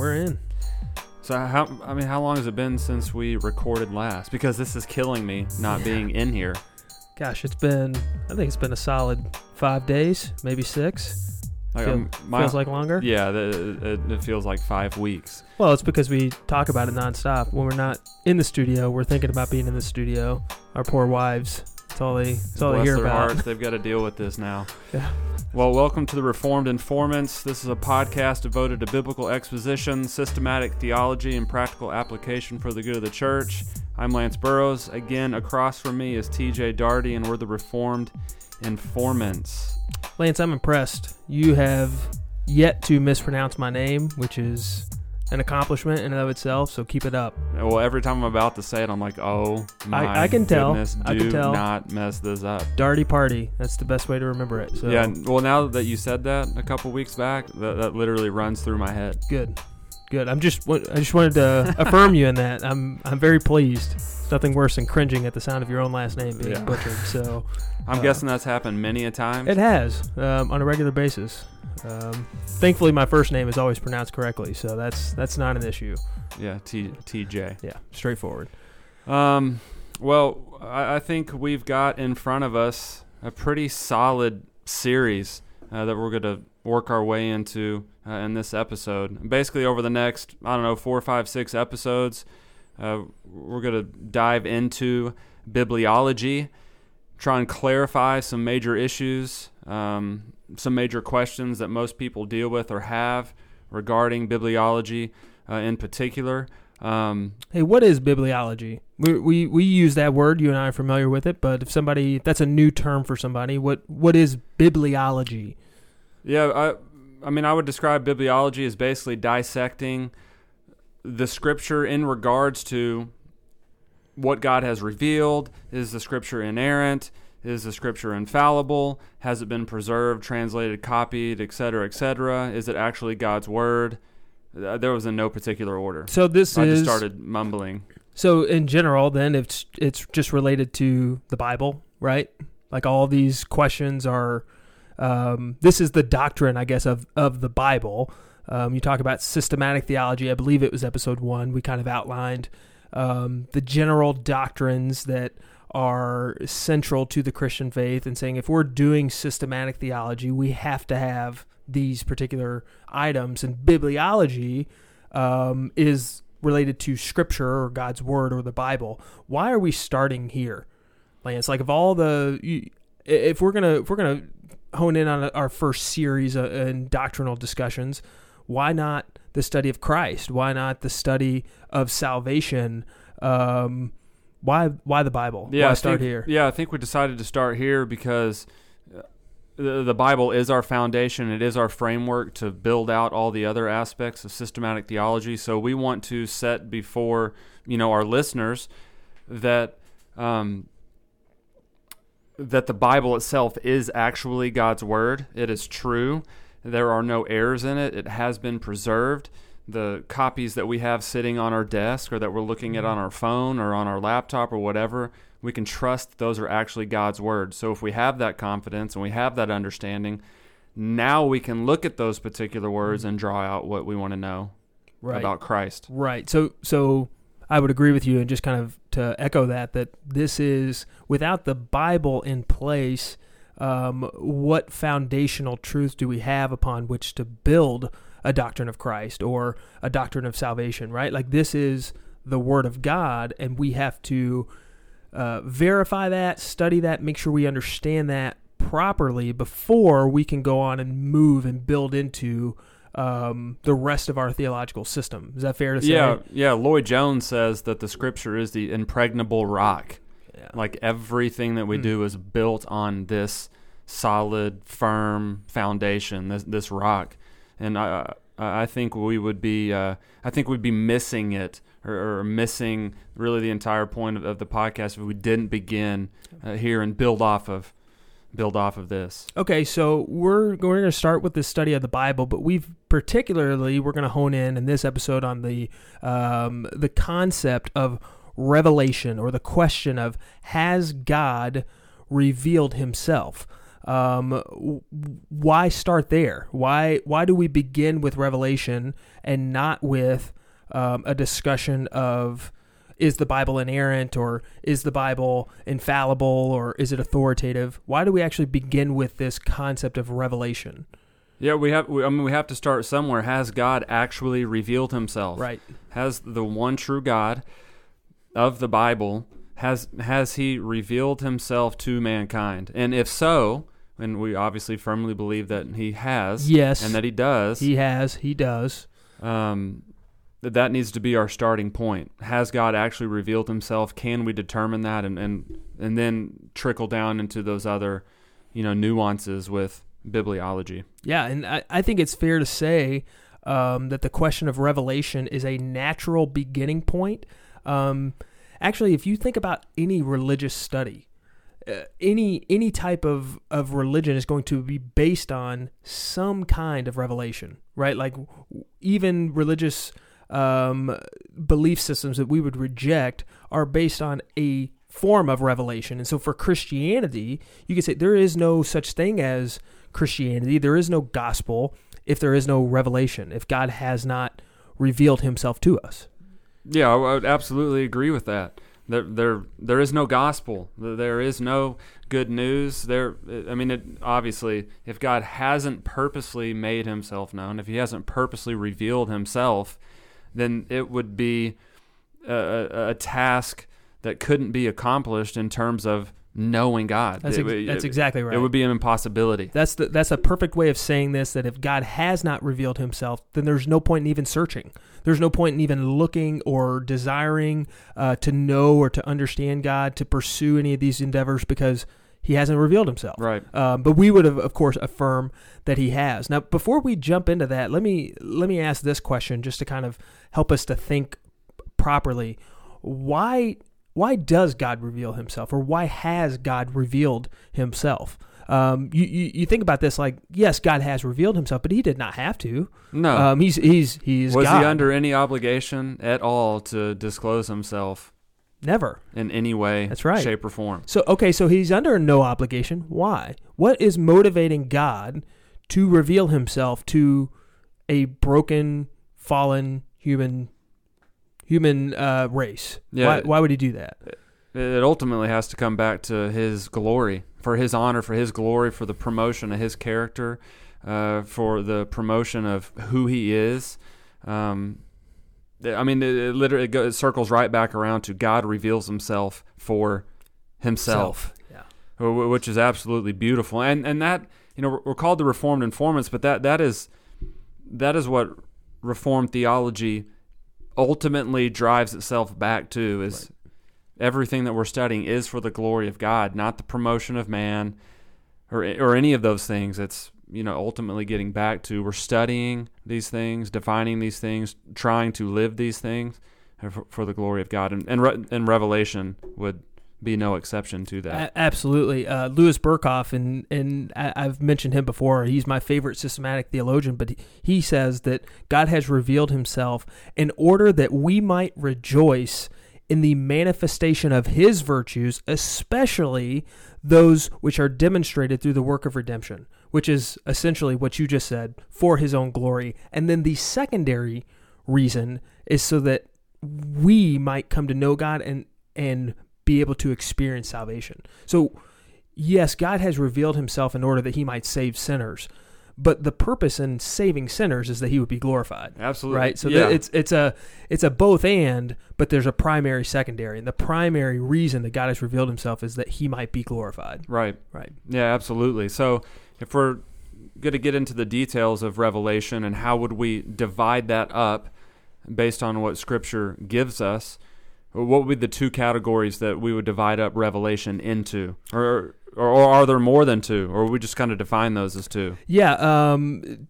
we're in. So how I mean, how long has it been since we recorded last? Because this is killing me not being in here. Gosh, it's been. I think it's been a solid five days, maybe six. Like, Feel- um, my- feels like longer. yeah, the, it, it feels like five weeks. Well, it's because we talk about it nonstop. When we're not in the studio, we're thinking about being in the studio. Our poor wives. That's all they. That's all they hear their about. hearts, they've got to deal with this now. Yeah. Well, welcome to the Reformed Informants. This is a podcast devoted to biblical exposition, systematic theology, and practical application for the good of the church. I'm Lance Burrows. Again, across from me is TJ Darty, and we're the Reformed Informants. Lance, I'm impressed. You have yet to mispronounce my name, which is an accomplishment in and of itself. So keep it up. Well, every time I'm about to say it, I'm like, oh my I can tell. goodness, I do can tell. not mess this up. Darty Party. That's the best way to remember it. So Yeah, well, now that you said that a couple weeks back, that, that literally runs through my head. good, good. I'm just. I just wanted to affirm you in that. I'm. I'm very pleased. It's nothing worse than cringing at the sound of your own last name being Yeah. butchered. So I'm Uh, guessing that's happened many a time. it has um, on a regular basis. Um, thankfully, my first name is always pronounced correctly, so that's that's not an issue. yeah, T, TJ. Yeah, straightforward. Um, well, I, I think we've got in front of us a pretty solid series uh, that we're going to work our way into uh, in this episode. Basically, over the next, I don't know, four, five, six episodes, uh, we're going to dive into bibliology, try and clarify some major issues, um, some major questions that most people deal with or have regarding bibliology uh, in particular. Um, Hey, what is bibliology? We, we we use that word. You and I are familiar with it, but if somebody that's a new term for somebody, what what is bibliology? Yeah, I, I mean, I would describe bibliology as basically dissecting the scripture in regards to what God has revealed. Is the scripture inerrant? Is the scripture infallible? Has it been preserved, translated, copied, etc., etc.? Is it actually God's word? Uh, There was in no particular order. So this I is just started mumbling. so in general. Then it's it's just related to the Bible, right? Like all these questions are. Um, this is the doctrine, I guess, of of the Bible. Um, you talk about systematic theology. I believe it was episode one. We kind of outlined um, the general doctrines that are central to the Christian faith and saying if we're doing systematic theology, we have to have these particular items. And bibliology um, is related to Scripture or God's Word or the Bible. Why are we starting here, Lance? Like, of all the, if we're gonna if we're gonna hone in on our first series uh, in doctrinal discussions, why not the study of Christ? Why not the study of salvation? Um, why why the Bible? Yeah, why I start think, here? Yeah, I think we decided to start here because uh, the, the Bible is our foundation. It is our framework to build out all the other aspects of systematic theology. So we want to set before you know our listeners that um, that the Bible itself is actually God's word. It is true. There are no errors in it. It has been preserved. The copies that we have sitting on our desk or that we're looking at on our phone or on our laptop or whatever, we can trust those are actually God's words. So if we have that confidence and we have that understanding, now we can look at those particular words and draw out what we want to know Right. about Christ. Right. So so I would agree with you and just kind of to echo that that this is without the Bible in place, um, what foundational truth do we have upon which to build a doctrine of Christ or a doctrine of salvation, right? Like this is the word of God and we have to uh, verify that, study that, make sure we understand that properly before we can go on and move and build into um, the rest of our theological system. Is that fair to say? Yeah, yeah. Lloyd Jones says that the Scripture is the impregnable rock. Yeah. Like everything that we Hmm. do is built on this solid, firm foundation, this this rock, and I I think we would be uh, I think we'd be missing it or, or missing really the entire point of, of the podcast if we didn't begin uh, here and build off of build off of this. Okay, so we're we're going to start with the study of the Bible, but we've particularly we're going to hone in in this episode on the um, the concept of revelation or the question of has God revealed Himself. Um, w- why start there? Why why do we begin with Revelation and not with um, a discussion of is the Bible inerrant or is the Bible infallible or is it authoritative? Why do we actually begin with this concept of revelation? Yeah, we have. We, I mean, we have to start somewhere. Has God actually revealed Himself? Right. Has the one true God of the Bible has has He revealed Himself to mankind? And if so, and we obviously firmly believe that He has, Yes. and that He does, He has. He does. um, that that needs to be our starting point. Has God actually revealed Himself? Can we determine that, and and and then trickle down into those other, you know, nuances with bibliology? Yeah, and I, I think it's fair to say um, that the question of revelation is a natural beginning point. Um, actually, if you think about any religious study, uh, any any type of, of religion is going to be based on some kind of revelation, right? Like even religious um, belief systems that we would reject are based on a form of revelation. And so for Christianity, you could say there is no such thing as Christianity. There is no gospel if there is no revelation, if God has not revealed himself to us. Yeah, I would absolutely agree with that. There, there, there is no gospel. There is no good news. There, I mean, it, obviously, if God hasn't purposely made Himself known, if He hasn't purposely revealed Himself, then it would be a, a, a task that couldn't be accomplished in terms of knowing God. That's, ex- would- that's it- exactly right. It would be an impossibility. That's the that's a perfect way of saying this. That if God has not revealed Himself, then there's no point in even searching. There's no point in even looking or desiring uh, to know or to understand God, to pursue any of these endeavors because He hasn't revealed Himself. Right. Um, but we would, have, of course, affirm that He has. Now, before we jump into that, let me let me ask this question just to kind of help us to think properly. Why why does God reveal Himself, or why has God revealed Himself? Um, you, you you think about this like yes, God has revealed Himself, but He did not have to. No. Um, he's he's he's was God. he under any obligation at all to disclose himself Never. in any way, That's right. shape, or form? So okay, so he's under no obligation. Why? What is motivating God to reveal himself to a broken, fallen human human uh, race? Yeah. Why, why would he do that? It ultimately has to come back to his glory, for his honor, for his glory, for the promotion of his character, uh, for the promotion of who he is. Um, I mean, it, it literally it, go, it circles right back around to God reveals Himself for Himself, Yeah. which is absolutely beautiful. And and that you know we're called the Reformed informants, but that that is that is what Reformed theology ultimately drives itself back to is everything that we're studying is for the glory of God, not the promotion of man or or any of those things. It's you know ultimately getting back to we're studying these things, defining these things, trying to live these things for, for the glory of God, and and, Re- and Revelation would be no exception to that. A- absolutely. Uh, Louis Berkhof, and and I- I've mentioned him before. He's my favorite systematic theologian, but he, he says that God has revealed Himself in order that we might rejoice in the manifestation of His virtues, especially those which are demonstrated through the work of redemption, which is essentially what you just said for His own glory. And then the secondary reason is so that we might come to know God and and be able to experience salvation. So, yes, God has revealed himself in order that he might save sinners. But the purpose in saving sinners is that he would be glorified. Absolutely, Right? So yeah. that it's it's a it's a both and, but there's a primary secondary. And the primary reason that God has revealed himself is that he might be glorified. right. Right. Yeah, absolutely. So if we're going to get into the details of Revelation and how would we divide that up based on what Scripture gives us, what would be the two categories that we would divide up Revelation into, or or, or are there more than two, or we just kind of define those as two? Yeah, um,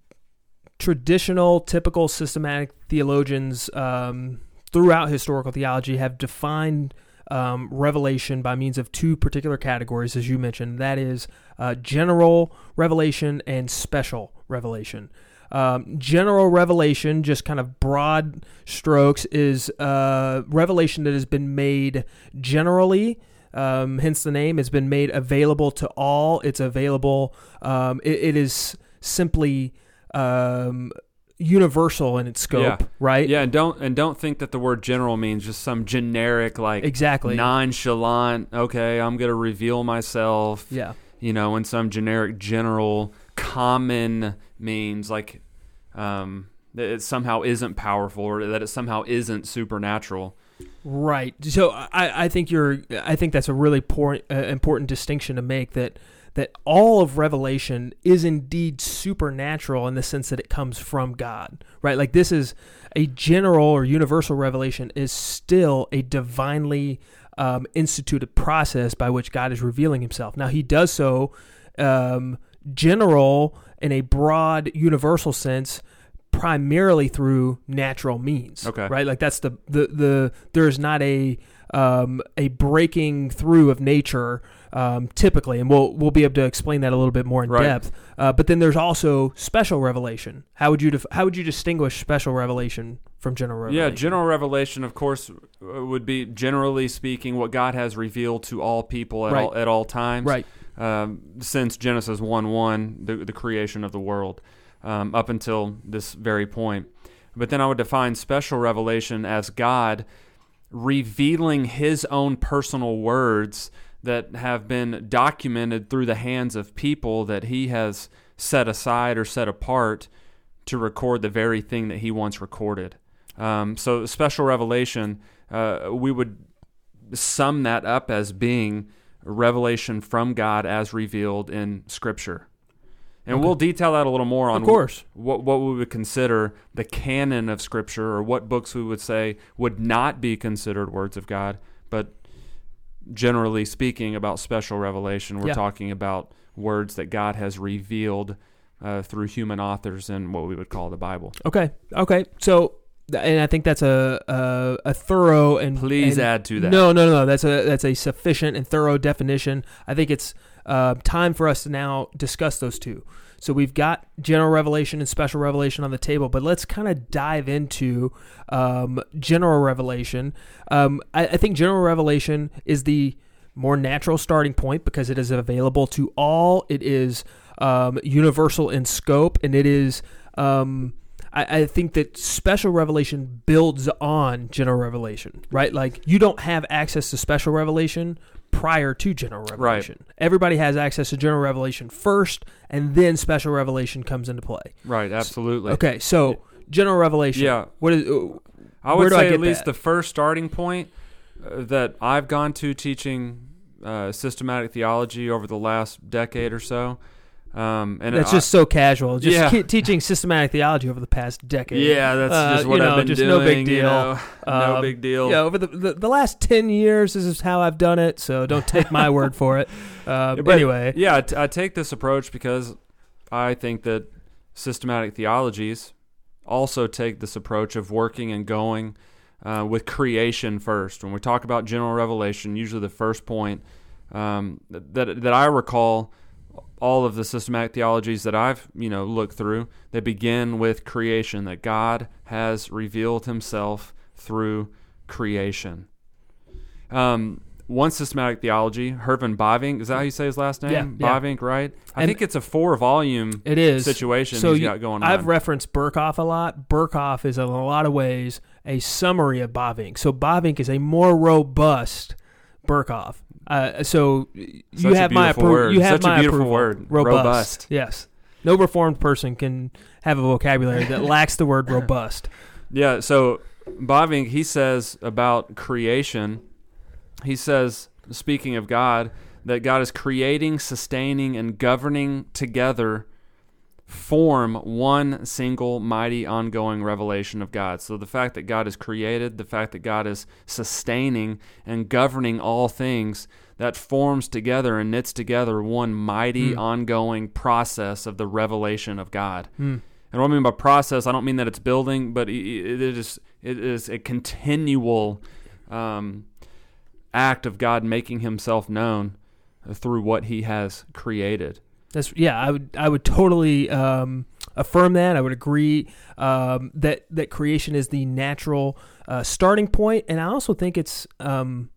traditional, typical systematic theologians um, throughout historical theology have defined um, revelation by means of two particular categories, as you mentioned. That is uh, general revelation and special revelation. Um, general revelation, just kind of broad strokes, is uh, revelation that has been made generally um, hence the name, has been made available to all. It's available. Um, it, it is simply um, universal in its scope, Yeah. right? Yeah, and don't and don't think that the word general means just some generic like Exactly. nonchalant. Okay, I'm gonna reveal myself. yeah. You know, in some generic, general, common means like um, that it somehow isn't powerful or that it somehow isn't supernatural. Right. So I, I think you're I think that's a really por- uh, important distinction to make that that all of Revelation is indeed supernatural in the sense that it comes from God. Right? Like this is a general or universal revelation is still a divinely um, instituted process by which God is revealing Himself. Now He does so um, general in a broad universal sense primarily through natural means Okay. right like that's the the, the there's not a um, a breaking through of nature um, typically and we'll we'll be able to explain that a little bit more in Right. depth uh, but then there's also special revelation how would you def- how would you distinguish special revelation from general revelation Yeah, general revelation, of course, uh, would be generally speaking what God has revealed to all people at Right. all at all times. right um, since Genesis 1 1, the, the creation of the world, um, up until this very point. But then I would define special revelation as God revealing his own personal words that have been documented through the hands of people that he has set aside or set apart to record the very thing that he once recorded. Um, so, special revelation, uh, we would sum that up as being revelation from God as revealed in Scripture. And Okay. we'll detail that a little more on of course what what we would consider the canon of Scripture, or what books we would say would not be considered words of God. But generally speaking, about special revelation, we're Yeah. talking about words that God has revealed uh, through human authors in what we would call the Bible. okay okay so and i think that's a a, a thorough and Please and- add to that. No, no, no. That's a that's a sufficient and thorough definition. I think it's uh, time for us to now discuss those two. So we've got general revelation and special revelation on the table, but let's kind of dive into um, general revelation. Um, I, I think general revelation is the more natural starting point because it is available to all. It is um, universal in scope, and it is. Um, I, I think that special revelation builds on general revelation, right? Like you don't have access to special revelation prior to general revelation. Everybody has access to general revelation first, and then special revelation comes into play. Right, absolutely. Okay, so general revelation. Yeah. What is? uh, I would do I say at least that? the first starting point uh, that I've gone to teaching uh, systematic theology over the last decade or so. Um, and That's I- just so casual. Just Yeah. teaching systematic theology over the past decade. yeah, that's Uh, just what you know, I've been just doing. no big you deal. know, no Um, big deal. Yeah, over the, the the last ten years, this is how I've done it. So don't take my word for it. Um, But, anyway, yeah, I t- I take this approach because I think that systematic theologies also take this approach of working and going uh, with creation first. When we talk about general revelation, usually the first point um, that that I recall, all of the systematic theologies that I've you know looked through, they begin with creation. That God has revealed Himself through creation. Um, one systematic theology, Herman Bavinck, is that how you say his last name? Yeah, yeah. Bavinck, right? I And- think it's a four volume it is situation So he's you- got going I've referenced Berkhof a lot. Berkhof is in a lot of ways a summary of Bavinck. So Bavinck is a more robust Berkhof. Uh, so Such you have my beautiful approval. word. You have Such a my beautiful approval. word. Robust. Robust. Yes. No reformed person can have a vocabulary that lacks the word robust. Yeah, so Bavinck, he says about creation, he says, speaking of God, that God is creating, sustaining, and governing together form one single mighty ongoing revelation of God. So the fact that God is created, the fact that God is sustaining and governing all things, that forms together and knits together one mighty Hmm. ongoing process of the revelation of God. Hmm. And what I mean by process, I don't mean that it's building, but it is it is a continual um, act of God making Himself known through what He has created. That's yeah. I would I would totally um, affirm that. I would agree um, that that creation is the natural uh, starting point, and I also think it's um,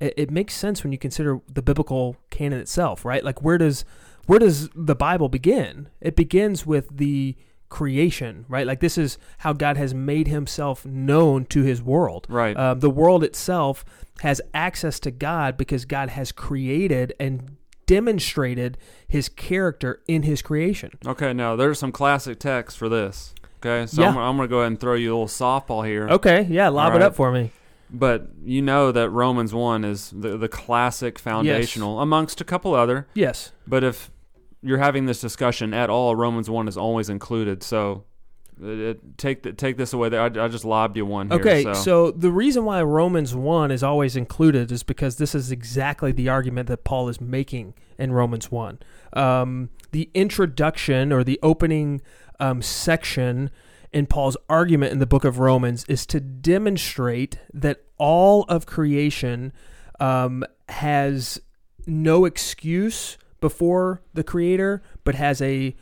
it, it makes sense when you consider the biblical canon itself, right? Like where does where does the Bible begin? It begins with the creation, right? Like this is how God has made Himself known to His world. Right. Uh, the world itself has access to God because God has created and demonstrated His character in His creation. Okay, now there's some classic text for this. Okay, so Yeah. I'm, I'm going to go ahead and throw you a little softball here. Okay, yeah, lob All it up for me. But you know that Romans 1 is the, the classic foundational, amongst a couple other. Yes. But if you're having this discussion at all, Romans 1 is always included. So take th- take this away. There, I, I just lobbed you one here. Okay, so. so. the reason why Romans 1 is always included is because this is exactly the argument that Paul is making in Romans 1. Um, the introduction or the opening um, section in Paul's argument in the book of Romans is to demonstrate that all of creation um, has no excuse before the Creator, but has a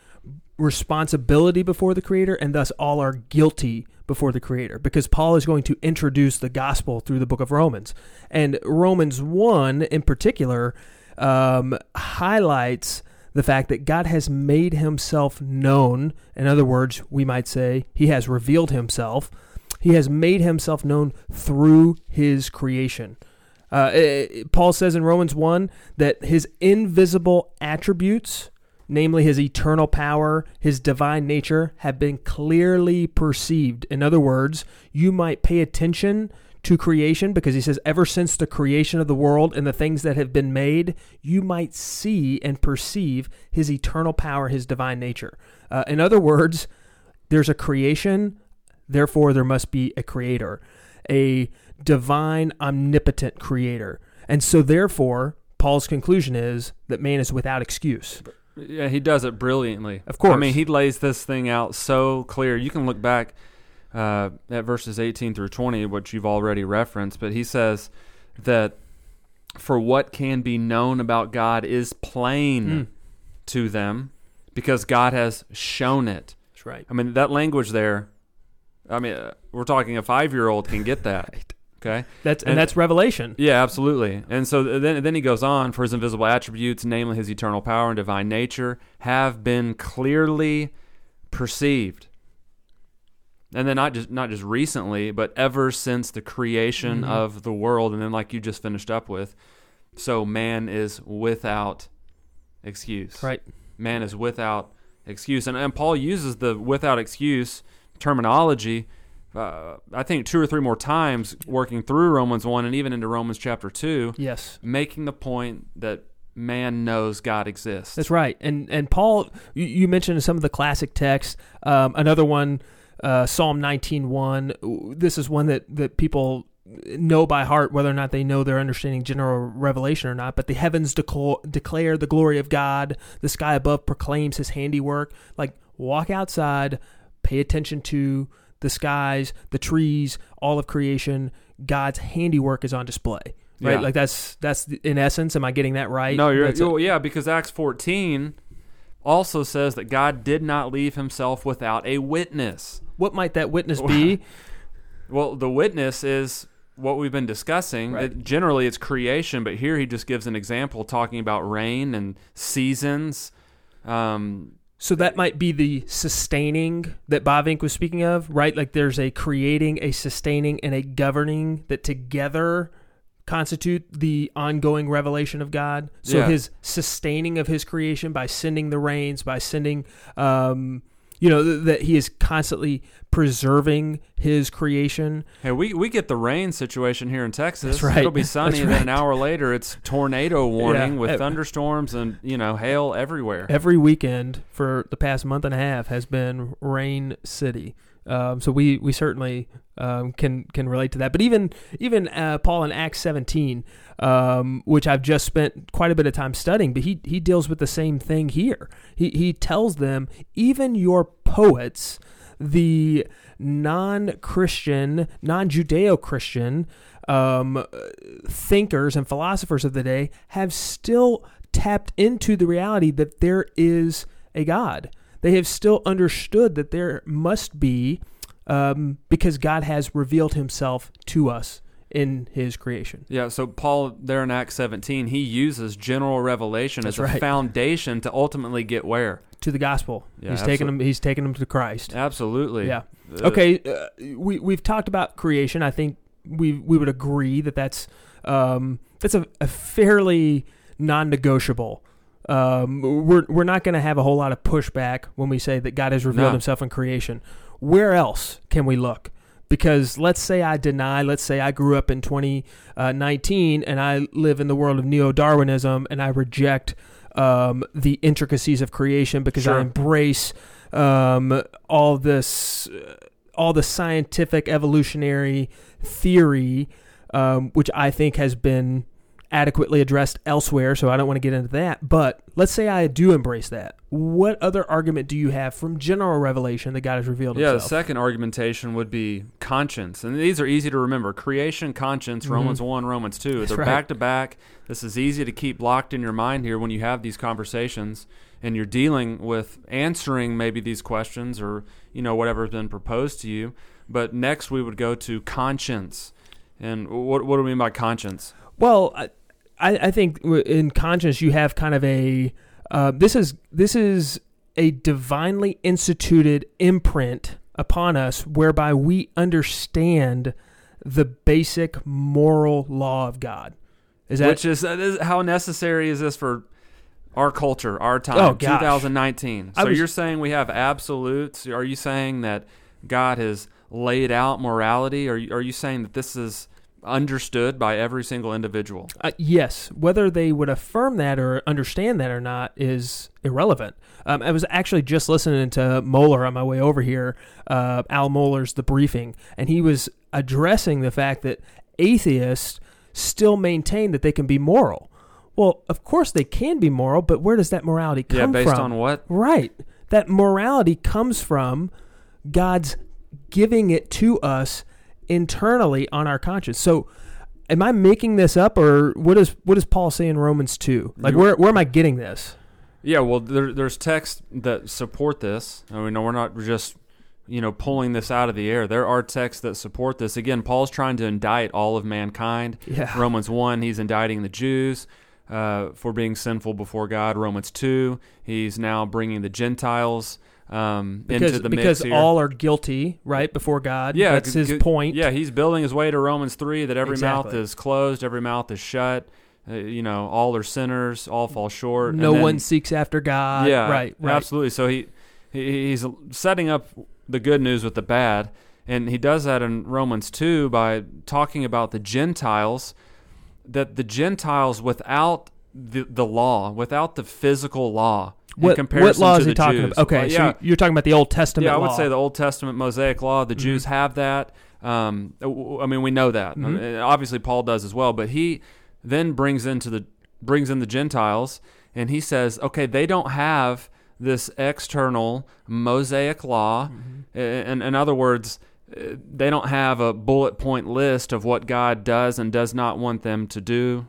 responsibility before the creator and thus all are guilty before the creator because Paul is going to introduce the gospel through the book of Romans. And Romans 1 in particular um, highlights the fact that God has made himself known. In other words we might say he has revealed himself. He has made himself known through his creation. Uh, eh, Paul says in Romans 1 that his invisible attributes namely his eternal power, his divine nature, have been clearly perceived. In other words, you might pay attention to creation because he says, ever since the creation of the world and the things that have been made, you might see and perceive his eternal power, his divine nature. Uh, in other words, there's a creation, therefore, there must be a creator, a divine, omnipotent creator. And so, therefore, Paul's conclusion is that man is without excuse. Yeah, he does it brilliantly. Of course. I mean, he lays this thing out so clear. You can look back uh, at verses 18 through 20, which you've already referenced, but he says that for what can be known about God is plain Mm. to them because God has shown it. That's right. I mean, that language there, I mean, uh, we're talking a five year old can get that. Okay. That's and, And- that's revelation. Yeah, absolutely. And so then, then he goes on for his invisible attributes, namely his eternal power and divine nature, have been clearly perceived. And then not just not just recently, but ever since the creation Mhm. of the world, and then like you just finished up with, so man is without excuse. Right. Man is without excuse, and and Paul uses the without excuse terminology uh, I think two or three more times working through Romans 1 and even into Romans chapter 2, Yes. making the point that man knows God exists. That's right. And and Paul, you, you mentioned some of the classic texts. Um, another one, uh, Psalm 19.1. This is one that, that people know by heart, whether or not they know they're understanding general revelation or not. But the heavens declare, declare the glory of God. The sky above proclaims his handiwork. Like, walk outside, pay attention to the skies, the trees, all of creation. God's handiwork is on display. Right? Yeah. Like, that's, that's in essence, am I getting that right? No, you're, yeah, because Acts 14 also says that God did not leave himself without a witness. what might that witness be? Well, the witness is what we've been discussing. Right. It- generally, it's creation, but here he just gives an example talking about rain and seasons. Um, So that might be the sustaining that Bavinck was speaking of, right? Like there's a creating, a sustaining, and a governing that together constitute the ongoing revelation of God. So Yeah. his sustaining of his creation by sending the rains, by sending, um, you know, th- that he is constantly preserving his creation. Hey, we, we get the rain situation here in Texas. That's right. It'll be sunny, and then an hour later, it's tornado warning Yeah. with thunderstorms and you know hail everywhere. Every weekend for the past month and a half has been Rain City. Um, so we we certainly um, can can relate to that. But even even uh, Paul in Acts 17, um, which I've just spent quite a bit of time studying, but he he deals with the same thing here. He he tells them even your poets, the non-Christian, non-Judeo-Christian um, thinkers and philosophers of the day have still tapped into the reality that there is a God. They have still understood that there must be, um, because God has revealed Himself to us in His creation. Yeah, so Paul there in Acts 17, he uses general revelation That's as a foundation to ultimately get where? To the gospel, Yeah, he's taking absolute- them. He's taking them to Christ. Absolutely. Yeah. Uh, Okay, uh, we we've talked about creation. I think we we would agree that that's um, that's a, a fairly non-negotiable. Um, we're we're not going to have a whole lot of pushback when we say that God has revealed No. Himself in creation. Where else can we look? Because let's say I deny, let's say I grew up in 2019 and I live in the world of neo Darwinism and I reject um, the intricacies of creation because I embrace um, all this, uh, all the scientific evolutionary theory, um, which I think has been adequately addressed elsewhere. So I don't want to get into that. But let's say I do embrace that. What other argument do you have from general revelation that God has revealed Yeah, the second argumentation would be conscience. And these are easy to remember. Creation, conscience, Mhm. Romans 1, Romans 2. That's They're right. back to back. This is easy to keep locked in your mind here when you have these conversations and you're dealing with answering maybe these questions or, you know, whatever's been proposed to you. But next we would go to conscience. And what, what do we mean by conscience? Well, I, I I think in conscience you have kind of a uh, this is this is a divinely instituted imprint upon us whereby we understand the basic moral law of God. Is that Which is, that is how necessary is this for our culture, our time, Oh, 2019? So was- you're saying we have absolutes? Are you saying that God has laid out morality? Are you, are you saying that this is understood by every single individual? Uh, yes, whether they would affirm that or understand that or not is irrelevant. Um, I was actually just listening to Mohler on my way over here, uh, Al Mohler's The Briefing, and he was addressing the fact that atheists still maintain that they can be moral. Well, of course they can be moral, but where does that morality come from? yeah, based from? on what? Right. That morality comes from God's giving it to us internally on our conscience. So am I making this up or what is what does Paul say in Romans 2? Like where where am I getting this? Yeah, well, there, there's texts that support this. I mean, we're not just you know pulling this out of the air. There are texts that support this. Again, Paul's trying to indict all of mankind. Yeah. Romans 1, he's indicting the Jews uh, for being sinful before God. Romans 2, he's now bringing the Gentiles um, Because into the because all are guilty, right, before God. yeah, That's his point. Yeah, he's building his way to Romans 3 that every mouth is closed, every mouth is shut. Uh, you know, all are sinners, all fall short. No and then- one seeks after God. yeah, Right, right. absolutely. So he, he he's setting up the good news with the bad, and he does that in Romans two by talking about the Gentiles, that the Gentiles without the the law, without the physical law, What, what law is he talking Jews. about? Okay, Well, so you're talking about the Old Testament yeah, I would law. say the Old Testament Mosaic law. The Jews have that. Um, I mean, we know that. Mhm. Uh, Obviously, Paul does as well. But he then brings into the brings in the Gentiles, and he says, okay, they don't have this external Mosaic law. Mm-hmm. In, in other words, uh, they don't have a bullet point list of what God does and does not want them to do,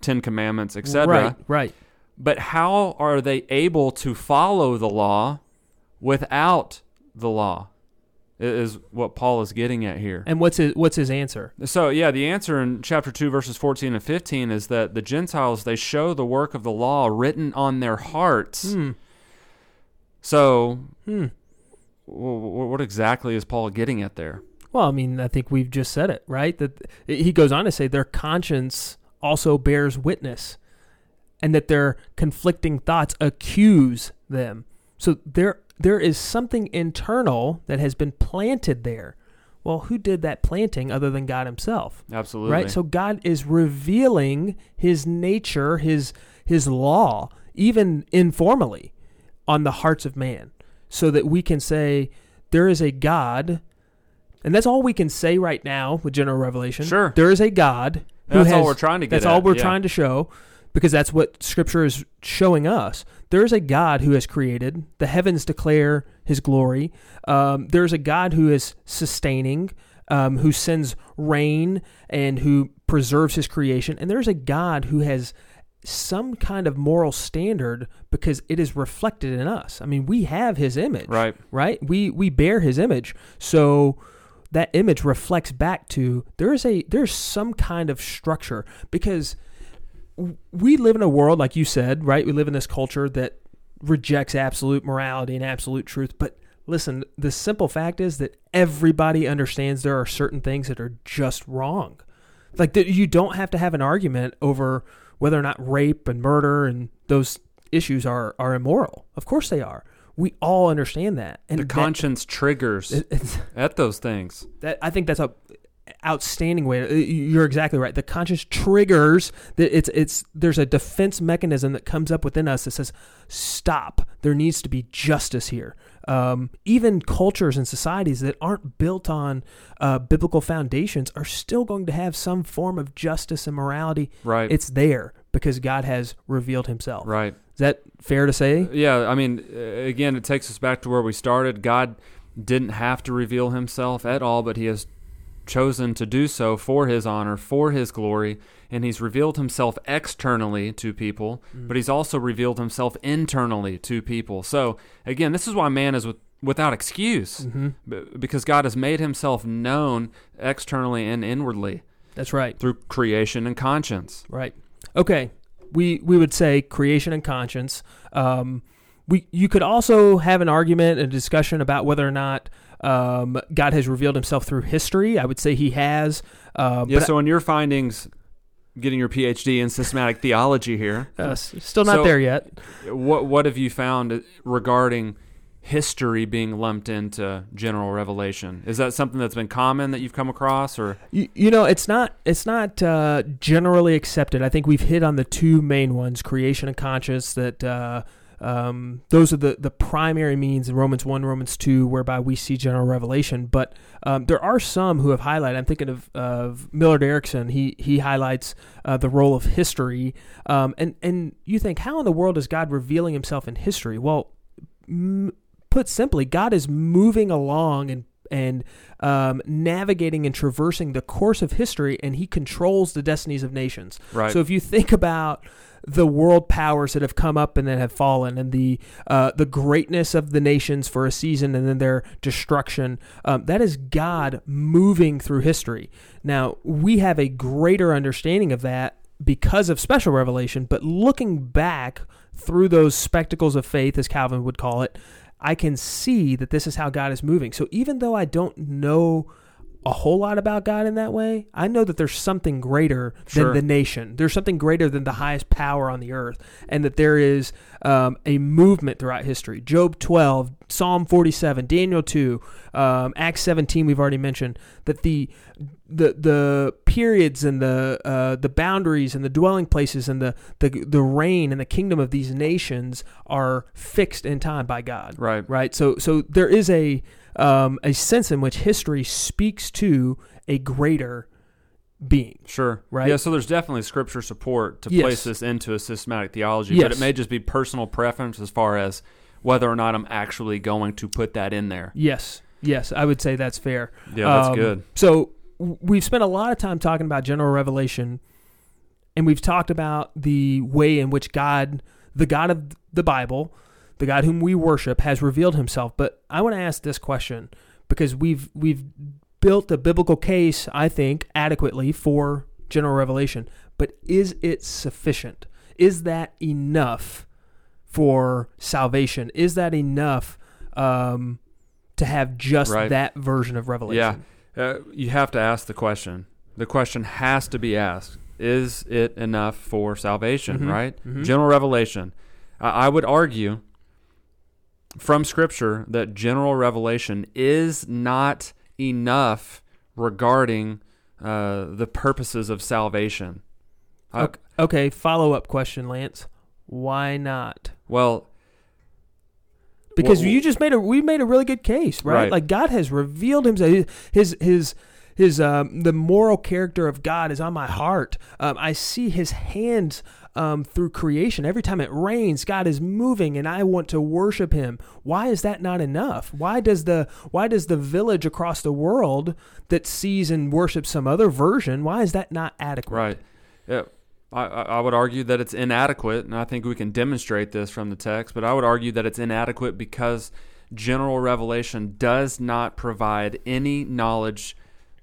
Ten Commandments, etc. Right, right. But how are they able to follow the law without the law? Is what Paul is getting at here. And what's his what's his answer? So, yeah, the answer in chapter 2, verses 14 and 15 is that the Gentiles, they show the work of the law written on their hearts. Hmm. So, Hmm. what exactly is Paul getting at there? Well, I mean, I think we've just said it, right? That he goes on to say their conscience also bears witness, and that their conflicting thoughts accuse them. So there, there is something internal that has been planted there. Well, who did that planting other than God Himself? Absolutely. Right? So God is revealing His nature, His His law, even informally, on the hearts of man, so that we can say there is a God, and that's all we can say right now with general revelation. Sure. there is a God. Who That's all we're trying to get That's at, all we're yeah. trying to show, because that's what Scripture is showing us. There is a God who has created the heavens, declare His glory. Um, there is a God who is sustaining, um, who sends rain and who preserves His creation, and there's a God who has some kind of moral standard because it is reflected in us. I mean, we have His image, Right. right? We we bear His image, so that image reflects back to there is a there's some kind of structure because we live in a world like you said, right? We live in this culture that rejects absolute morality and absolute truth, but listen, the simple fact is that everybody understands there are certain things that are just wrong. Like that you don't have to have an argument over whether or not rape and murder and those issues are are immoral. Of course they are. We all understand that. And the that- conscience triggers it- at those things. that I think that's a outstanding way. You're exactly right. The conscience triggers that it's it's there's a defense mechanism that comes up within us that says stop. There needs to be justice here. Um, even cultures and societies that aren't built on uh, biblical foundations are still going to have some form of justice and morality. Right. It's there because God has revealed Himself. right. Is that fair to say? Yeah, I mean, uh, again, it takes us back to where we started. God didn't have to reveal himself at all, but he has chosen to do so for his honor, for his glory, and he's revealed himself externally to people, but he's also revealed himself internally to people. So, again, this is why man is with, without excuse, Mm-hmm. b- because God has made himself known externally and inwardly That's right. through creation and conscience. Right. Okay. We we would say creation and conscience. Um, we you could also have an argument, a discussion about whether or not um, God has revealed Himself through history. I would say He has. Um, Yeah, so in your findings, getting your PhD in systematic theology here, uh, still not So- there yet. What what have you found regarding history being lumped into general revelation? Is that something that's been common that you've come across, or You, you know, it's not it's not uh, generally accepted. I think we've hit on the two main ones: creation and conscience. That uh, um, those are the the primary means in Romans one, Romans two, whereby we see general revelation. But um, there are some who have highlighted. I'm thinking of of Millard Erickson. He he highlights uh, the role of history. Um, and and you think, how in the world is God revealing Himself in history? Well, m- put simply, God is moving along and and um, navigating and traversing the course of history, and He controls the destinies of nations. right? So if you think about the world powers that have come up and then have fallen, and the uh, the greatness of the nations for a season and then their destruction, um, that is God moving through history. Now we have a greater understanding of that because of special revelation, but looking back through those spectacles of faith, as Calvin would call it, I can see that this is how God is moving. So even though I don't know a whole lot about God in that way, I know that there's something greater Sure. than the nation. There's something greater than the highest power on the earth, and that there is um, a movement throughout history. Job 12, Psalm 47, Daniel 2, um, Acts 17. We've already mentioned that the the the periods and the uh, the boundaries and the dwelling places and the, the the reign and the kingdom of these nations are fixed in time by God right. right? So so there is a um, a sense in which history speaks to a greater being. Sure. Right? Yeah. So there's definitely scripture support to Yes. place this into a systematic theology, yes. but it may just be personal preference as far as whether or not I'm actually going to put that in there. Yes, yes, I would say that's fair. Yeah, that's Um, good. So we've spent a lot of time talking about general revelation, and we've talked about the way in which God, the God of the Bible, the God whom we worship, has revealed Himself. But I want to ask this question because we've we've built a biblical case, I think, adequately for general revelation. But is it sufficient? Is that enough for salvation? Is that enough um, to have just Right. that version of revelation? Yeah. Uh, you have to ask the question. The question has to be asked: Is it enough for salvation? Mhm. Right? Mhm. General revelation. I I would argue from Scripture that general revelation is not enough regarding uh, the purposes of salvation. I- okay follow up question, Lance. Why not? Well, Because Well, you just made a we made a really good case, right? Right. Like God has revealed Himself. His his his um, the moral character of God is on my heart. Um, I see His hands um, through creation. Every time it rains, God is moving, and I want to worship Him. Why is that not enough? Why does the why does the village across the world that sees and worships some other version? Why is that not adequate? Right. Yeah. I, I would argue that it's inadequate, and I think we can demonstrate this from the text, but I would argue that it's inadequate because general revelation does not provide any knowledge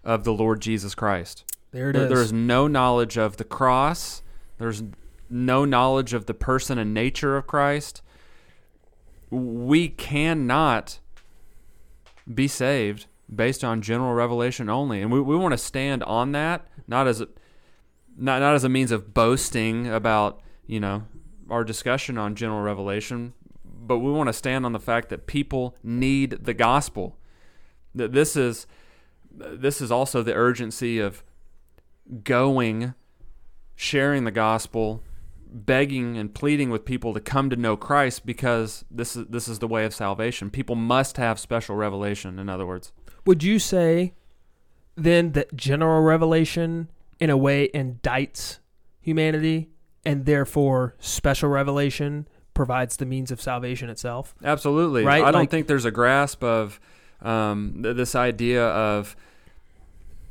of the Lord Jesus Christ. There it There- is. There's no knowledge of the cross. There's no knowledge of the person and nature of Christ. We cannot be saved based on general revelation only, and we, we want to stand on that, not as a, not not as a means of boasting about you know our discussion on general revelation, but we want to stand on the fact that people need the gospel. That this is this is also the urgency of going, sharing the gospel, begging and pleading with people to come to know Christ because this is this is the way of salvation. People must have special revelation. In other words, Would you say then that general revelation, in a way, indicts humanity, and therefore special revelation provides the means of salvation itself? absolutely. Right, I don't think there's a grasp of um, th- this idea of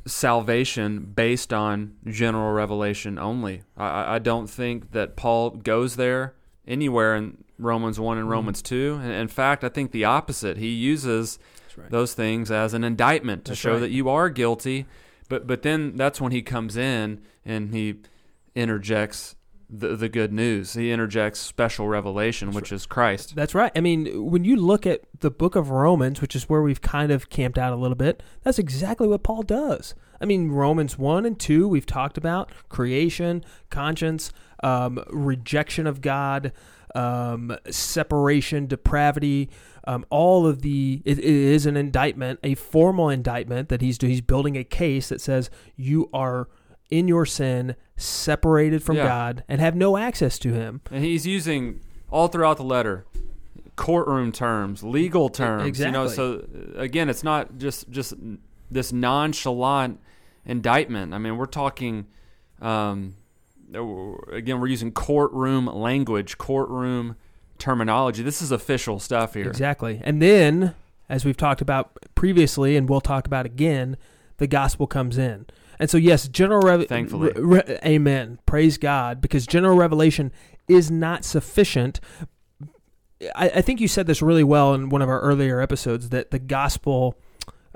salvation based on general revelation only. I- I, don't think that Paul goes there anywhere in Romans 1 and Mhm. Romans 2. And in fact, I think the opposite. He uses right. those things as an indictment to That's show right. that you are guilty. But but then that's when he comes in and he interjects the the good news. He interjects special revelation, That's which is Christ. That's right. I mean, when you look at the book of Romans, which is where we've kind of camped out a little bit, that's exactly what Paul does. I mean, Romans 1 and 2, we've talked about creation, conscience, um, rejection of God, um, separation, depravity, um, all of the. It, it is an indictment, a formal indictment that he's he's building a case that says you are in your sin, separated from Yeah. God, and have no access to Him. And he's using all throughout the letter courtroom terms, legal terms. You know, so again, it's not just just this nonchalant indictment. I mean, we're talking. Um, again, we're using courtroom language, courtroom terminology. This is official stuff here. Exactly. And then, as we've talked about previously, and we'll talk about again, the gospel comes in. And so, yes, general revelation. Thankfully. re- re- amen. Praise God, because general revelation is not sufficient. I, I think you said this really well in one of our earlier episodes that the gospel,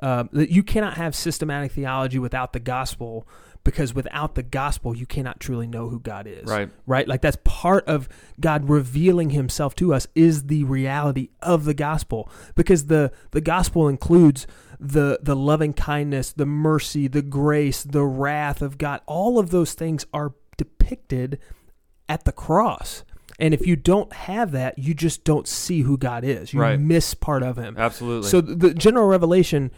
um, that you cannot have systematic theology without the gospel, because without the gospel, you cannot truly know who God is Right. right? Like that's part of God revealing himself to us is the reality of the gospel because the the gospel includes the the loving kindness, the mercy, the grace, the wrath of God. All of those things are depicted at the cross. And if you don't have that, you just don't see who God is. You Right. miss part of him. Absolutely. So the general revelation,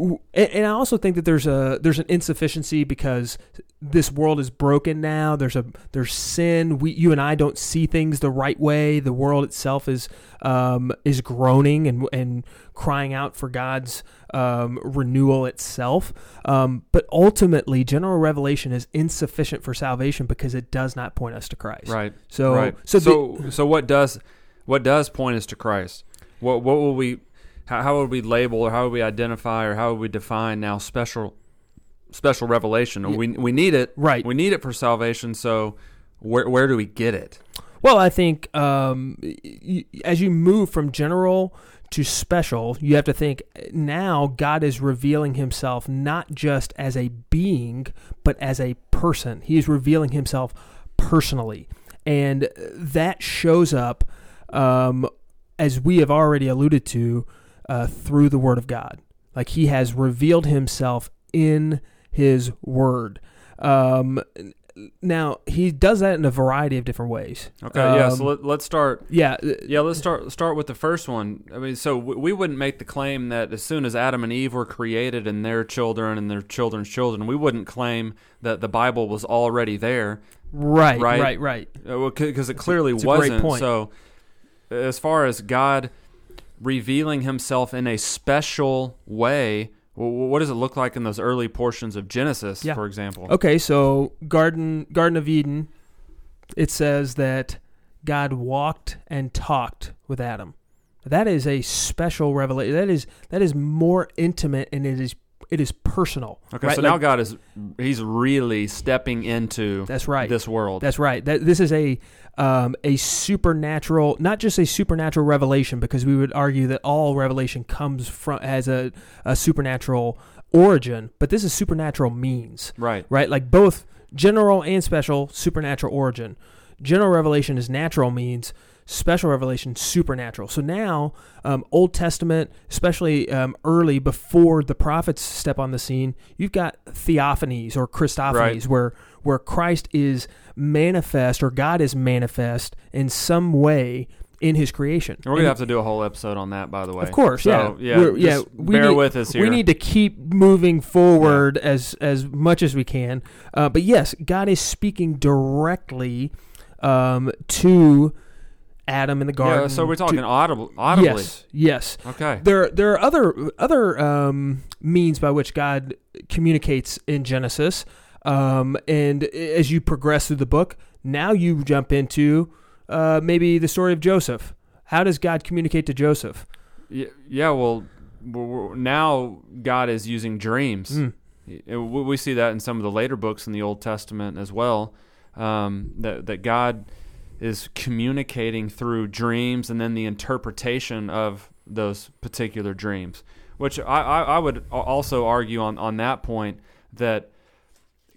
and and I also think that there's a there's an insufficiency because this world is broken now. There's a there's sin. We you and I don't see things the right way. The world itself is um, is groaning and and crying out for God's um, renewal itself. Um, but ultimately, general revelation is insufficient for salvation because it does not point us to Christ. right. So right. so, So the- so, what does what does point us to Christ? What what will we how, how would we label or how would we identify or how would we define now special special revelation? Yeah. We we need it. right. We need it for salvation. So where where do we get it? Well, I think um, y- as you move from general to special, you have to think now God is revealing himself not just as a being, but as a person. He is revealing himself personally. And that shows up, um, as we have already alluded to, uh, through the Word of God. Like he has revealed himself in his Word. Um, now, he does that in a variety of different ways. Okay. yeah. So Um, let, let's start. Yeah, uh, Yeah, let's start start with the first one. I mean, so we, we wouldn't make the claim that as soon as Adam and Eve were created and their children and their children's children, we wouldn't claim that the Bible was already there right, Right. right, right, because it clearly it's a great wasn't. point. So, as far as God revealing Himself in a special way, wh- wh- what does it look like in those early portions of Genesis, Yeah. for example? Okay, so Garden Garden of Eden, it says that God walked and talked with Adam. That is a special revelation. That is that is more intimate and it is it is personal. Okay, right? so Like, now God is He's really stepping into that's right. this world. That's right. That this is a um, a supernatural, not just a supernatural revelation, because we would argue that all revelation comes from as a, a supernatural origin, but this is supernatural means, right. right? Like both general and special supernatural origin. General revelation is natural means. Special revelation, supernatural. So now, um, Old Testament, especially um, early before the prophets step on the scene, you've got theophanies or Christophanies, Right. where where Christ is manifest or God is manifest in some way in His creation. We're gonna have to do a whole episode on that, by the way. Of course, So, yeah, yeah. Yeah. We bear need, with us here. we need to keep moving forward as as much as we can. Uh, but yes, God is speaking directly um, to Adam in the garden. yeah. So we're to- talking audible, audibly. Yes, yes. Okay. There, there are other other um, means by which God communicates in Genesis, um, and as you progress through the book, now you jump into uh, maybe the story of Joseph. How does God communicate to Joseph? Yeah. yeah well, now God is using dreams. Mm. We we see that in some of the later books in the Old Testament as well. Um, that that God is communicating through dreams and then the interpretation of those particular dreams. Which I, I, I would also argue on, on that point that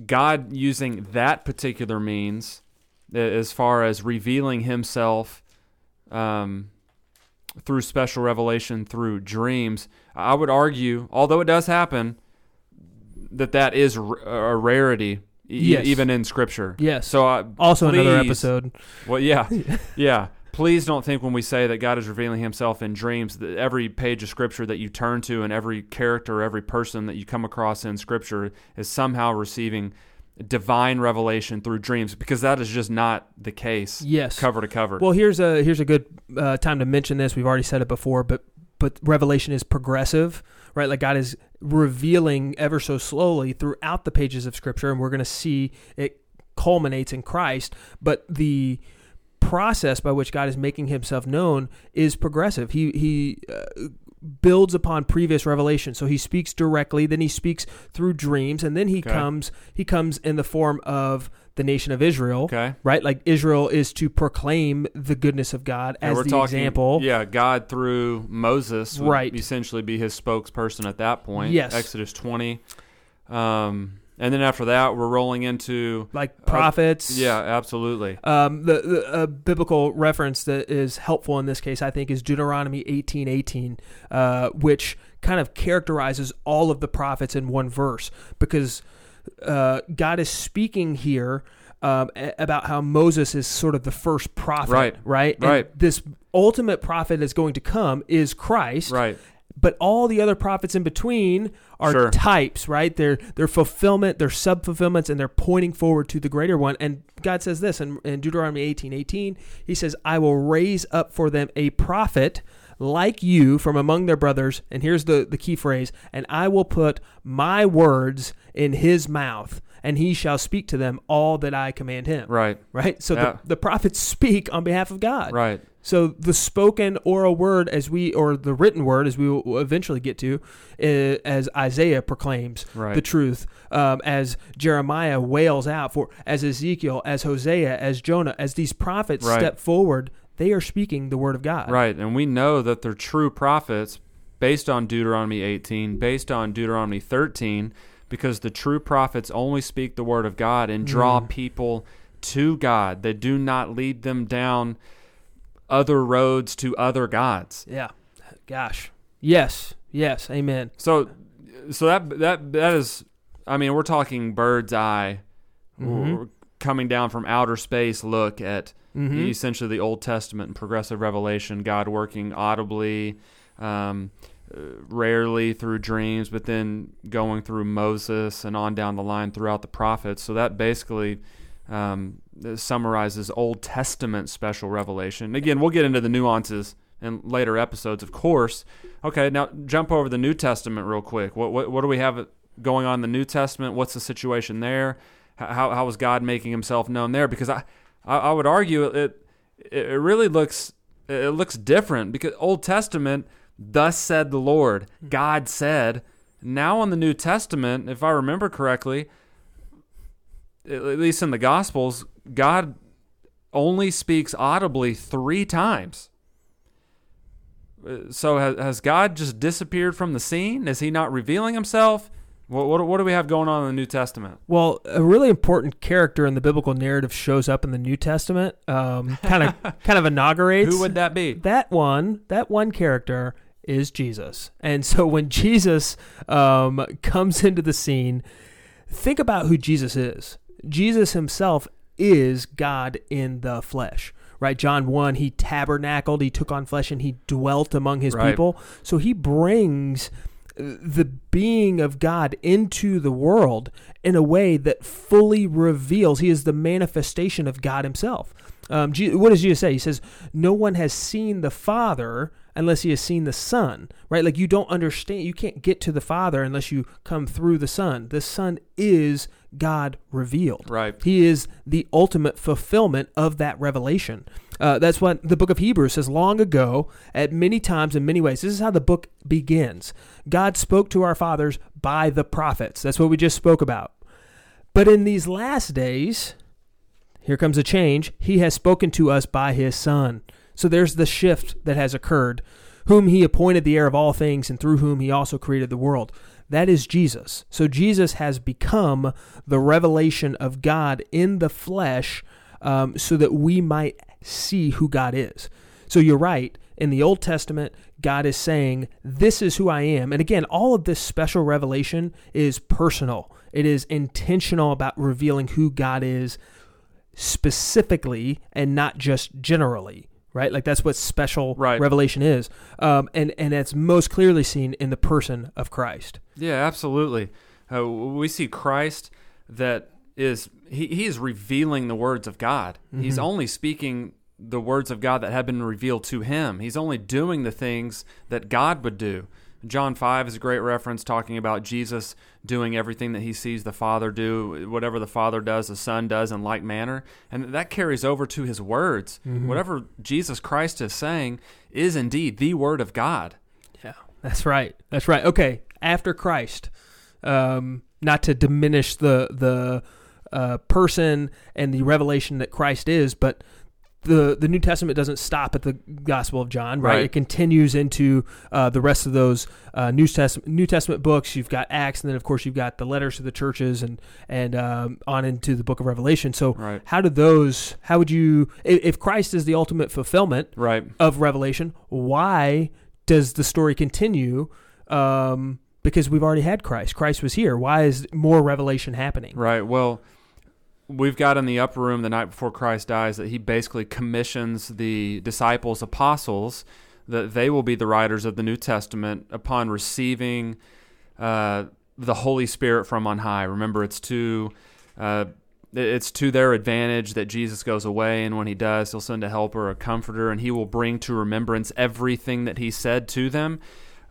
God using that particular means, as far as revealing Himself um, through special revelation through dreams, I would argue, although it does happen, that that is a rarity, e- Yes. even in Scripture. Yes. So I, Also, another episode. well, yeah, yeah. Please don't think when we say that God is revealing Himself in dreams that every page of Scripture that you turn to and every character, every person that you come across in Scripture is somehow receiving divine revelation through dreams, because that is just not the case, Yes. cover to cover. Well, here's a here's a good uh, time to mention this. We've already said it before, but but revelation is progressive, right? Like God is revealing ever so slowly throughout the pages of Scripture, and we're going to see it culminates in Christ. But the process by which God is making Himself known is progressive. He he. Uh, builds upon previous revelation so he speaks directly then he speaks through dreams and then he Okay. comes he comes in the form of the nation of israel okay. right? Like Israel is to proclaim the goodness of God as we're the talking, example. Yeah, God through Moses would Right. essentially be his spokesperson at that point. Yes. Exodus 20. Um, and then after that, we're rolling into. Like prophets. Yeah, absolutely. Um, the the uh, biblical reference that is helpful in this case, I think, is Deuteronomy eighteen eighteen, uh, which kind of characterizes all of the prophets in one verse because uh, God is speaking here. Um, about how Moses is sort of the first prophet, Right. Right, And Right. this ultimate prophet that's going to come is Christ, Right. but all the other prophets in between are Sure. types, right? They're they're fulfillment, they're sub fulfillments, and they're pointing forward to the greater one. And God says this in, in Deuteronomy eighteen eighteen. He says, "I will raise up for them a prophet." Like you from among their brothers, and here's the, the key phrase, and I will put my words in his mouth, and he shall speak to them all that I command him. Right. Right? So Yeah. the, the prophets speak on behalf of God. Right. So the spoken oral word, as we or the written word, as we will eventually get to, as Isaiah proclaims Right. the truth, um, as Jeremiah wails out for, as Ezekiel, as Hosea, as Jonah, as these prophets Right. step forward, they are speaking the word of God. Right. And we know that they're true prophets based on Deuteronomy 18, based on Deuteronomy 13, because the true prophets only speak the word of God and draw Mm. people to God. They do not lead them down other roads to other gods. Yeah. Gosh. Yes. Yes. Amen. So so that that that is I mean, we're talking bird's eye Mhm. Coming down from outer space look at Mhm. essentially the Old Testament and progressive revelation, God working audibly, um, uh, rarely through dreams, but then going through Moses and on down the line throughout the prophets. So that basically um, summarizes Old Testament special revelation. Again, we'll get into the nuances in later episodes, of course. Okay, now jump over the New Testament real quick. What what, what do we have going on in the New Testament? What's the situation there? How how is God making Himself known there? Because I I, I would argue it it really looks it looks different because Old Testament, thus said the Lord, God said, Now in the New Testament, if I remember correctly, at least in the Gospels, God only speaks audibly three times. Uh, So has, has God just disappeared from the scene? Is he not revealing himself? What, what, what do we have going on in the New Testament? Well, a really important character in the biblical narrative shows up in the New Testament. Um, kind of, kind of inaugurates Who would that be? that one. That one character is Jesus. And so when Jesus um, comes into the scene, think about who Jesus is. Jesus himself is God in the flesh. Right, John 1, he tabernacled, he took on flesh, and he dwelt among his Right. people. So he brings the being of God into the world in a way that fully reveals he is the manifestation of God himself. Um, what does Jesus say? He says, No one has seen the Father unless he has seen the Son, right? Like you don't understand, you can't get to the Father unless you come through the Son. The Son is God revealed. Right. He is the ultimate fulfillment of that revelation. Uh, that's what the book of Hebrews says long ago, at many times, in many ways. This is how the book begins. God spoke to our fathers by the prophets. That's what we just spoke about. But in these last days, here comes a change. He has spoken to us by his Son. So there's the shift that has occurred, whom he appointed the heir of all things, and through whom he also created the world. That is Jesus. So Jesus has become the revelation of God in the flesh um, so that we might see who God is. So you're right. In the Old Testament, God is saying, This is who I am. And again, all of this special revelation is personal, it is intentional about revealing who God is specifically and not just generally. Right, like that's what special Right. revelation is, um, and and it's most clearly seen in the person of Christ. Yeah, absolutely. Uh, we see Christ that is he, he is revealing the words of God. He's only speaking the words of God that have been revealed to him. He's only doing the things that God would do. John 5 is a great reference talking about Jesus doing everything that he sees the Father do. Whatever the Father does, the Son does in like manner. And that carries over to his words. Whatever Jesus Christ is saying is indeed the Word of God. Yeah, that's right. That's right. Okay, after Christ, um, not to diminish the the uh, person and the revelation that Christ is, but the the New Testament doesn't stop at the Gospel of John, right? Right. It continues into uh, the rest of those uh, New Testament New Testament books. You've got Acts, and then of course you've got the letters to the churches, and and um, on into the Book of Revelation. So, Right. how do those? How would you? If, if Christ is the ultimate fulfillment, Right. of Revelation. Why does the story continue? Um, because we've already had Christ. Christ was here. Why is more revelation happening? Right. Well, we've got in the upper room the night before Christ dies that he basically commissions the disciples, apostles, that they will be the writers of the New Testament upon receiving uh, the Holy Spirit from on high. Remember, it's to uh, it's to their advantage that Jesus goes away, and when he does, he'll send a helper, a comforter, and he will bring to remembrance everything that he said to them.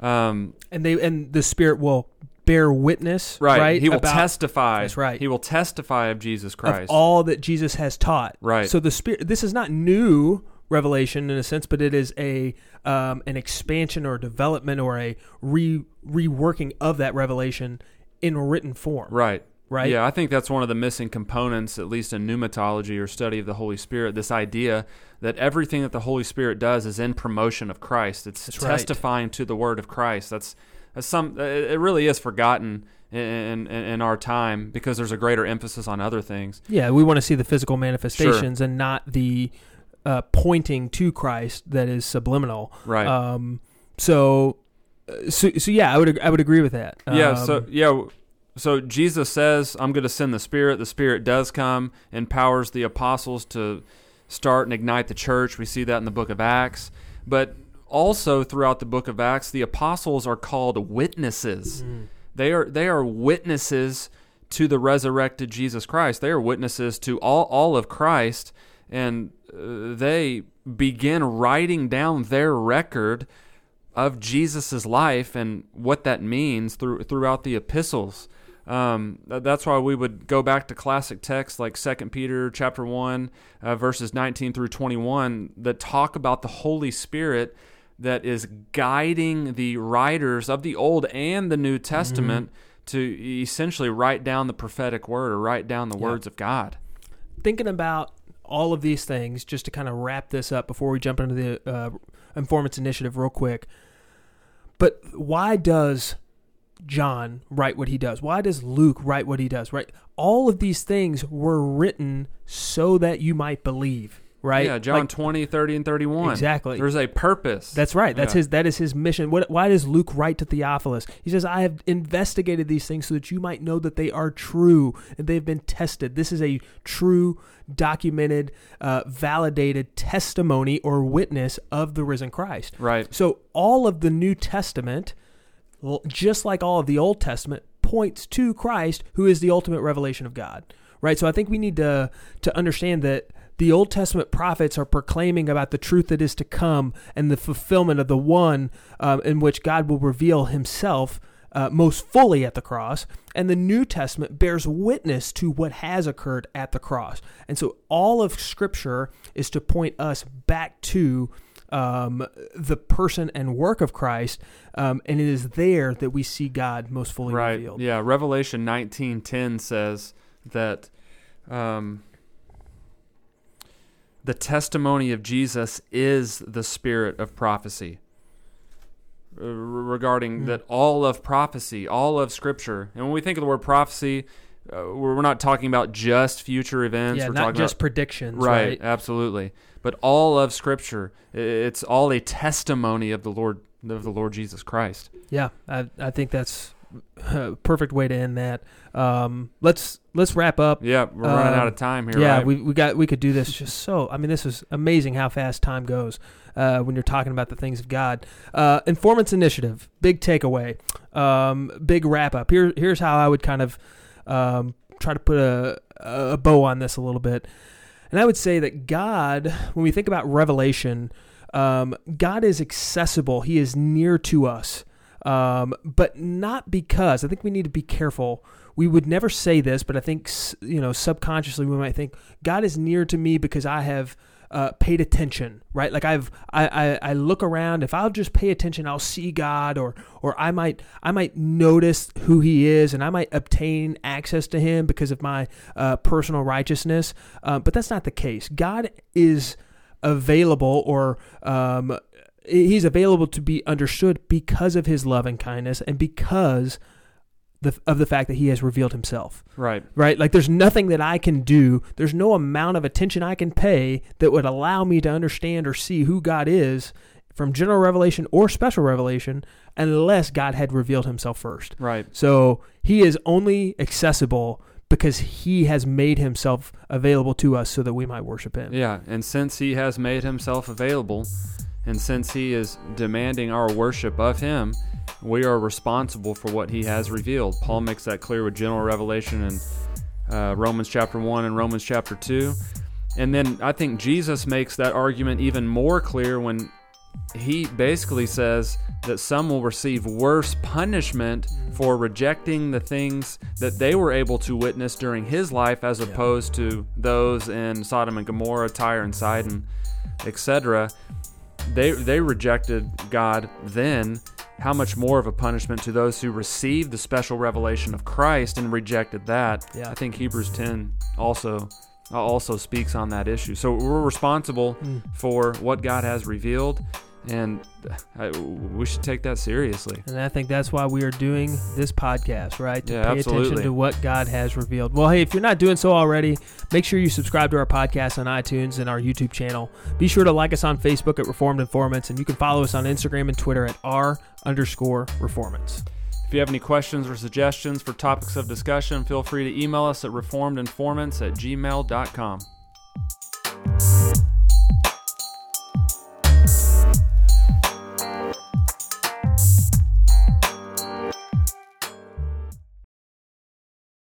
Um, And they and the Spirit will bear witness. right. Right. He will about- testify. That's right. He will testify of Jesus Christ. of all that Jesus has taught. Right. So the Spirit. This is not new revelation in a sense, but it is a um, an expansion or development or a re reworking of that revelation in written form. Right. Right. Yeah, I think that's one of the missing components, at least in pneumatology or study of the Holy Spirit. This idea that everything that the Holy Spirit does is in promotion of Christ. It's That's right. testifying to the Word of Christ. That's some. It it really is forgotten in, in in our time because there's a greater emphasis on other things. Yeah, we want to see the physical manifestations and not the uh, pointing to Christ that is subliminal. Right. Um, so, uh, so, so yeah, I would I would agree with that. yeah. So Um, yeah. So Jesus says, "I'm going to send the Spirit." The Spirit does come, empowers the apostles to start and ignite the church. We see that in the book of Acts, but also throughout the book of Acts, the apostles are called witnesses. They are they are witnesses to the resurrected Jesus Christ. They are witnesses to all all of Christ, and uh, they begin writing down their record of Jesus's life and what that means through throughout the epistles. Um, that's why we would go back to classic texts like Second Peter chapter one, uh, verses nineteen through twenty one, that talk about the Holy Spirit that is guiding the writers of the Old and the New Testament to essentially write down the prophetic word or write down the Yeah. words of God. thinking about all of these things, just to kind of wrap this up before we jump into the uh, Informants Initiative real quick. But why does John write what he does? Why does Luke write what he does? Right? All of these things were written so that you might believe. Right? Yeah, John Like, 20, 30, and 31. Exactly. There's a purpose. That's right. That's Yeah. his. That is his mission. What, why does Luke write to Theophilus? He says, "I have investigated these things so that you might know that they are true and they've been tested. This is a true, documented, uh, validated testimony or witness of the risen Christ." right. So all of the New Testament, just like all of the Old Testament, points to Christ, who is the ultimate revelation of God. Right. So I think we need to to understand that the Old Testament prophets are proclaiming about the truth that is to come and the fulfillment of the one um, in which God will reveal Himself. Uh, most fully at the cross, and the New Testament bears witness to what has occurred at the cross. And so, all of Scripture is to point us back to um, the person and work of Christ, um, and it is there that we see God most fully right. revealed. Yeah. Revelation 19:10 says that um, the testimony of Jesus is the spirit of prophecy. Uh, regarding Hmm. that all of prophecy, all of scripture. And when we think of the word prophecy, uh, we're not talking about just future events. Yeah, we're not talking just about, predictions, right, right? absolutely. But all of Scripture, it's all a testimony of the Lord of the Lord Jesus Christ. Yeah, I, I think that's perfect way to end that. Um, let's let's wrap up. Yeah, we're running Um, out of time here. yeah, right? we we got we could do this just so. I mean, this is amazing how fast time goes uh, when you're talking about the things of God. Uh, Informants Initiative, big takeaway, um, big wrap up. Here here's how I would kind of um, try to put a a bow on this a little bit, and I would say that God, when we think about Revelation, um, God is accessible. He is near to us. Um, but not because I think we need to be careful. We would never say this, but I think you know subconsciously we might think God is near to me because I have uh, paid attention, right? Like I've I, I I look around. If I'll just pay attention, I'll see God, or or I might I might notice who He is, and I might obtain access to Him because of my uh, personal righteousness. Uh, but that's not the case. God is available or um, he's available to be understood because of his love and kindness and because the, of the fact that he has revealed himself. Right. right? Like there's nothing that i can do. There's no amount of attention i can pay that would allow me to understand or see who god is from general revelation or special revelation unless god had revealed himself first. Right. so he is only accessible because he has made himself available to us so that we might worship him. Yeah, and since he has made himself available, and since he is demanding our worship of him, we are responsible for what he has revealed. Paul makes that clear with general revelation in uh, Romans chapter 1 and Romans chapter 2. And then I think Jesus makes that argument even more clear when he basically says that some will receive worse punishment for rejecting the things that they were able to witness during his life as opposed to those in Sodom and Gomorrah, Tyre and Sidon, etc. They they rejected God then. How much more of a punishment to those who received the special revelation of Christ and rejected that? Yeah. I think Hebrews 10 also also speaks on that issue. So we're responsible Mm. for what God has revealed, and I, we should take that seriously. And I think that's why we are doing this podcast, right? To Yeah, pay attention to what God has revealed. Well, hey, if you're not doing so already, make sure you subscribe to our podcast on iTunes and our YouTube channel. Be sure to like us on Facebook at Reformed Informants, and you can follow us on Instagram and Twitter at r underscore reformants. If you have any questions or suggestions for topics of discussion, feel free to email us at reformedinformants at gmail.com.